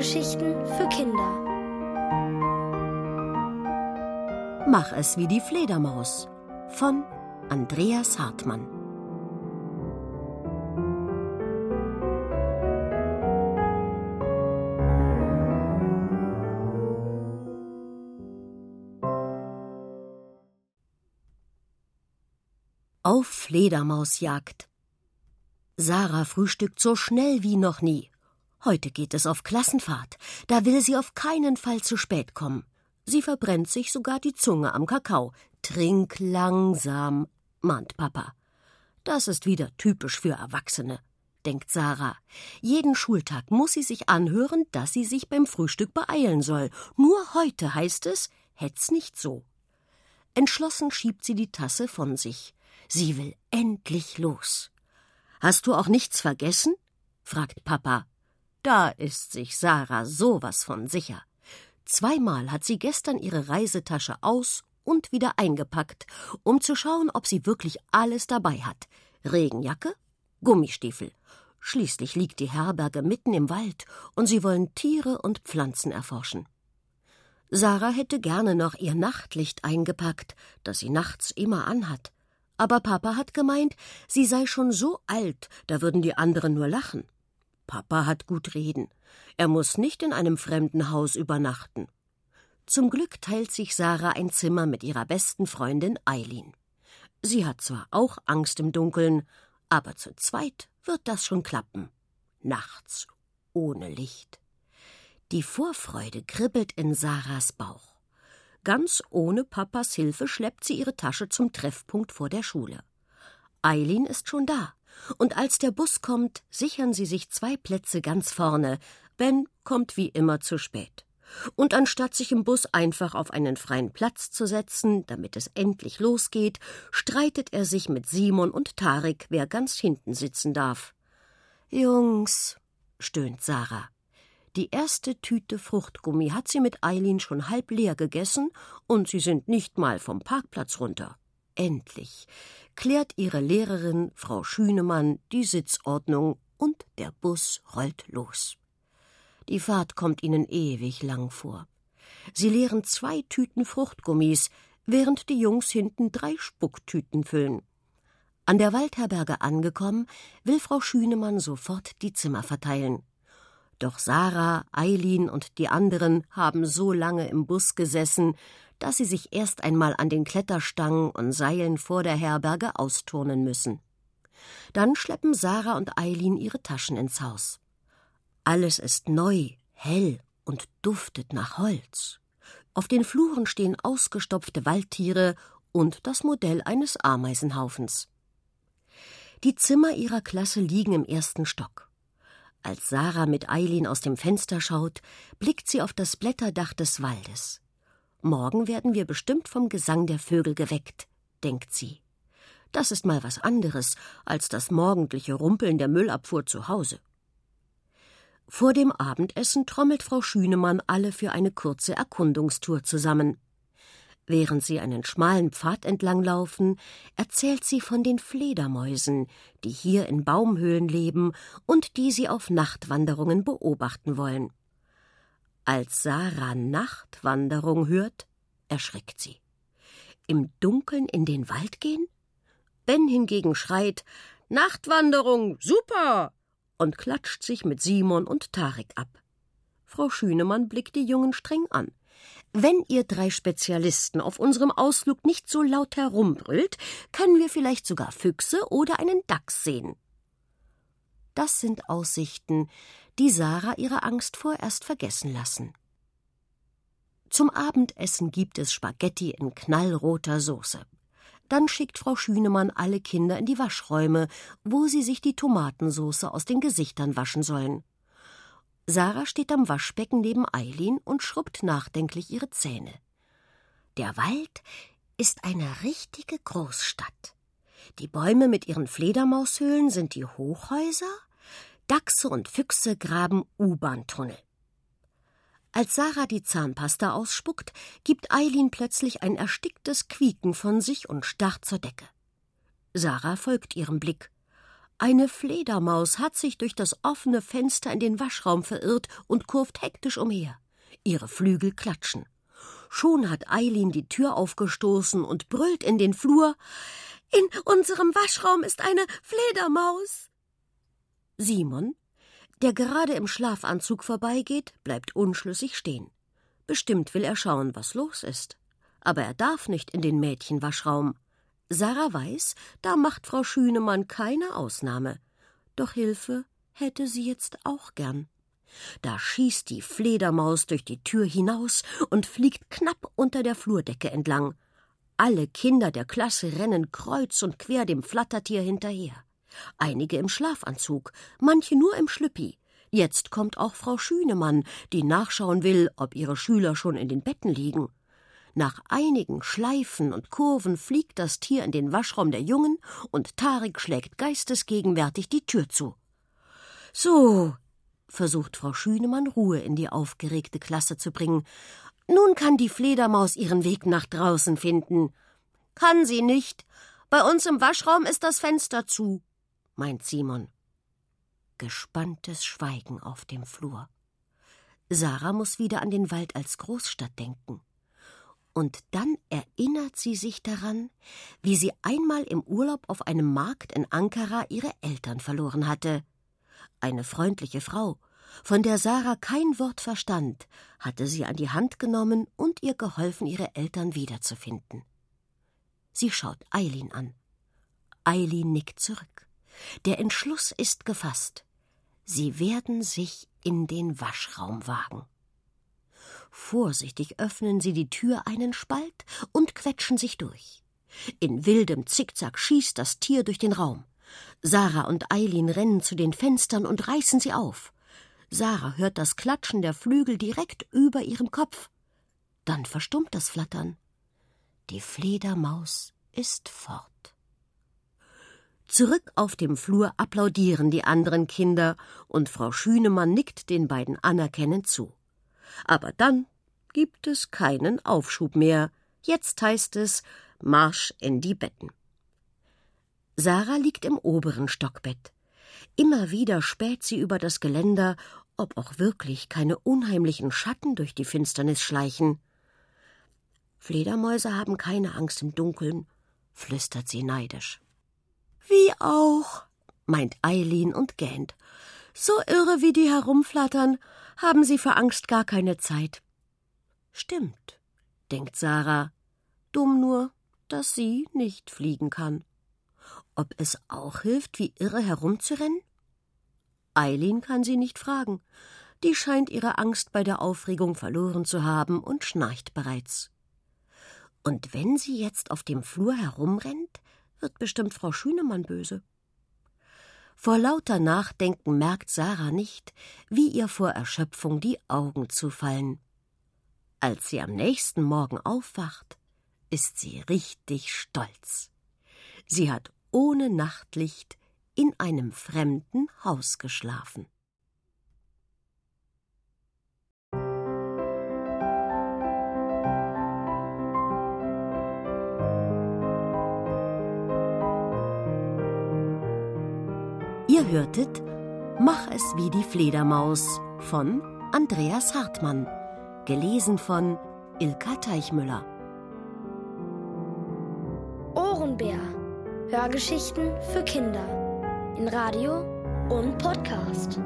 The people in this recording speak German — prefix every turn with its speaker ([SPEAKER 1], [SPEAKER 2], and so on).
[SPEAKER 1] Hörgeschichten für Kinder.
[SPEAKER 2] Mach es wie die Fledermaus von Andreas Hartmann. Auf Fledermausjagd. Sarah frühstückt so schnell wie noch nie. Heute geht es auf Klassenfahrt. Da will sie auf keinen Fall zu spät kommen. Sie verbrennt sich sogar die Zunge am Kakao. Trink langsam, mahnt Papa. Das ist wieder typisch für Erwachsene, denkt Sarah. Jeden Schultag muss sie sich anhören, dass sie sich beim Frühstück beeilen soll. Nur heute heißt es, hätt's nicht so. Entschlossen schiebt sie die Tasse von sich. Sie will endlich los. Hast du auch nichts vergessen? fragt Papa. Da ist sich Sarah sowas von sicher. Zweimal hat sie gestern ihre Reisetasche aus und wieder eingepackt, um zu schauen, ob sie wirklich alles dabei hat. Regenjacke, Gummistiefel. Schließlich liegt die Herberge mitten im Wald und sie wollen Tiere und Pflanzen erforschen. Sarah hätte gerne noch ihr Nachtlicht eingepackt, das sie nachts immer anhat. Aber Papa hat gemeint, sie sei schon so alt, da würden die anderen nur lachen. Papa hat gut reden. Er muss nicht in einem fremden Haus übernachten. Zum Glück teilt sich Sarah ein Zimmer mit ihrer besten Freundin Eileen. Sie hat zwar auch Angst im Dunkeln, aber zu zweit wird das schon klappen. Nachts ohne Licht. Die Vorfreude kribbelt in Sarahs Bauch. Ganz ohne Papas Hilfe schleppt sie ihre Tasche zum Treffpunkt vor der Schule. Eileen ist schon da. Und als der Bus kommt, sichern sie sich zwei Plätze ganz vorne. Ben kommt wie immer zu spät. Und anstatt sich im Bus einfach auf einen freien Platz zu setzen, damit es endlich losgeht, streitet er sich mit Simon und Tarik, wer ganz hinten sitzen darf. Jungs, stöhnt Sarah. Die erste Tüte Fruchtgummi hat sie mit Eileen schon halb leer gegessen und sie sind nicht mal vom Parkplatz runter. Endlich klärt ihre Lehrerin, Frau Schünemann, die Sitzordnung und der Bus rollt los. Die Fahrt kommt ihnen ewig lang vor. Sie leeren zwei Tüten Fruchtgummis, während die Jungs hinten drei Spucktüten füllen. An der Waldherberge angekommen, will Frau Schünemann sofort die Zimmer verteilen. Doch Sarah, Eileen und die anderen haben so lange im Bus gesessen, dass sie sich erst einmal an den Kletterstangen und Seilen vor der Herberge austurnen müssen. Dann schleppen Sarah und Eileen ihre Taschen ins Haus. Alles ist neu, hell und duftet nach Holz. Auf den Fluren stehen ausgestopfte Waldtiere und das Modell eines Ameisenhaufens. Die Zimmer ihrer Klasse liegen im ersten Stock. Als Sarah mit Eileen aus dem Fenster schaut, blickt sie auf das Blätterdach des Waldes. Morgen werden wir bestimmt vom Gesang der Vögel geweckt, denkt sie. Das ist mal was anderes als das morgendliche Rumpeln der Müllabfuhr zu Hause. Vor dem Abendessen trommelt Frau Schünemann alle für eine kurze Erkundungstour zusammen. Während sie einen schmalen Pfad entlang laufen, erzählt sie von den Fledermäusen, die hier in Baumhöhlen leben und die sie auf Nachtwanderungen beobachten wollen. Als Sarah Nachtwanderung hört, erschrickt sie. Im Dunkeln in den Wald gehen? Ben hingegen schreit Nachtwanderung, super! und klatscht sich mit Simon und Tarek ab. Frau Schünemann blickt die Jungen streng an. Wenn ihr drei Spezialisten auf unserem Ausflug nicht so laut herumbrüllt, können wir vielleicht sogar Füchse oder einen Dachs sehen. Das sind Aussichten, die Sarah ihre Angst vorerst vergessen lassen. Zum Abendessen gibt es Spaghetti in knallroter Soße. Dann schickt Frau Schünemann alle Kinder in die Waschräume, wo sie sich die Tomatensauce aus den Gesichtern waschen sollen. Sarah steht am Waschbecken neben Eileen und schrubbt nachdenklich ihre Zähne. Der Wald ist eine richtige Großstadt. Die Bäume mit ihren Fledermaushöhlen sind die Hochhäuser, Dachse und Füchse graben U-Bahn-Tunnel. Als Sarah die Zahnpasta ausspuckt, gibt Eileen plötzlich ein ersticktes Quieken von sich und starrt zur Decke. Sarah folgt ihrem Blick. Eine Fledermaus hat sich durch das offene Fenster in den Waschraum verirrt und kurft hektisch umher. Ihre Flügel klatschen. Schon hat Eileen die Tür aufgestoßen und brüllt in den Flur In unserem Waschraum ist eine Fledermaus. Simon, der gerade im Schlafanzug vorbeigeht, bleibt unschlüssig stehen. Bestimmt will er schauen, was los ist. Aber er darf nicht in den Mädchenwaschraum. Sarah weiß, da macht Frau Schünemann keine Ausnahme. Doch Hilfe hätte sie jetzt auch gern. Da schießt die Fledermaus durch die Tür hinaus und fliegt knapp unter der Flurdecke entlang. Alle Kinder der Klasse rennen kreuz und quer dem Flattertier hinterher. Einige im Schlafanzug, manche nur im Schlüppi. Jetzt kommt auch Frau Schünemann, die nachschauen will, ob ihre Schüler schon in den Betten liegen. Nach einigen Schleifen und Kurven fliegt das Tier in den Waschraum der Jungen und Tarik schlägt geistesgegenwärtig die Tür zu. So, versucht Frau Schünemann Ruhe in die aufgeregte Klasse zu bringen. Nun kann die Fledermaus ihren Weg nach draußen finden. Kann sie nicht. Bei uns im Waschraum ist das Fenster zu, meint Simon. Gespanntes Schweigen auf dem Flur. Sarah muss wieder an den Wald als Großstadt denken. Und dann erinnert sie sich daran, wie sie einmal im Urlaub auf einem Markt in Ankara ihre Eltern verloren hatte. Eine freundliche Frau, von der Sarah kein Wort verstand, hatte sie an die Hand genommen und ihr geholfen, ihre Eltern wiederzufinden. Sie schaut Eileen an. Eileen nickt zurück. Der Entschluss ist gefasst. Sie werden sich in den Waschraum wagen. Vorsichtig öffnen sie die Tür einen Spalt und quetschen sich durch. In wildem Zickzack schießt das Tier durch den Raum. Sarah und Eileen rennen zu den Fenstern und reißen sie auf. Sarah hört das Klatschen der Flügel direkt über ihrem Kopf. Dann verstummt das Flattern. Die Fledermaus ist fort. Zurück auf dem Flur applaudieren die anderen Kinder und Frau Schünemann nickt den beiden anerkennend zu. Aber dann gibt es keinen Aufschub mehr. Jetzt heißt es Marsch in die Betten. Sarah liegt im oberen Stockbett. Immer wieder späht sie über das Geländer, ob auch wirklich keine unheimlichen Schatten durch die Finsternis schleichen. Fledermäuse haben keine Angst im Dunkeln, flüstert sie neidisch. Wie auch, meint Eileen und gähnt. So irre wie die herumflattern, haben sie für Angst gar keine Zeit. Stimmt, denkt Sarah, dumm nur, dass sie nicht fliegen kann. Ob es auch hilft, wie irre herumzurennen? Eileen kann sie nicht fragen. Die scheint ihre Angst bei der Aufregung verloren zu haben und schnarcht bereits. Und wenn sie jetzt auf dem Flur herumrennt, wird bestimmt Frau Schünemann böse. Vor lauter Nachdenken merkt Sarah nicht, wie ihr vor Erschöpfung die Augen zufallen. Als sie am nächsten Morgen aufwacht, ist sie richtig stolz. Sie hat ohne Nachtlicht in einem fremden Haus geschlafen. Hörtet Mach es wie die Fledermaus von Andreas Hartmann, gelesen von Ilka Teichmüller.
[SPEAKER 1] Ohrenbär. Hörgeschichten für Kinder in Radio und Podcast.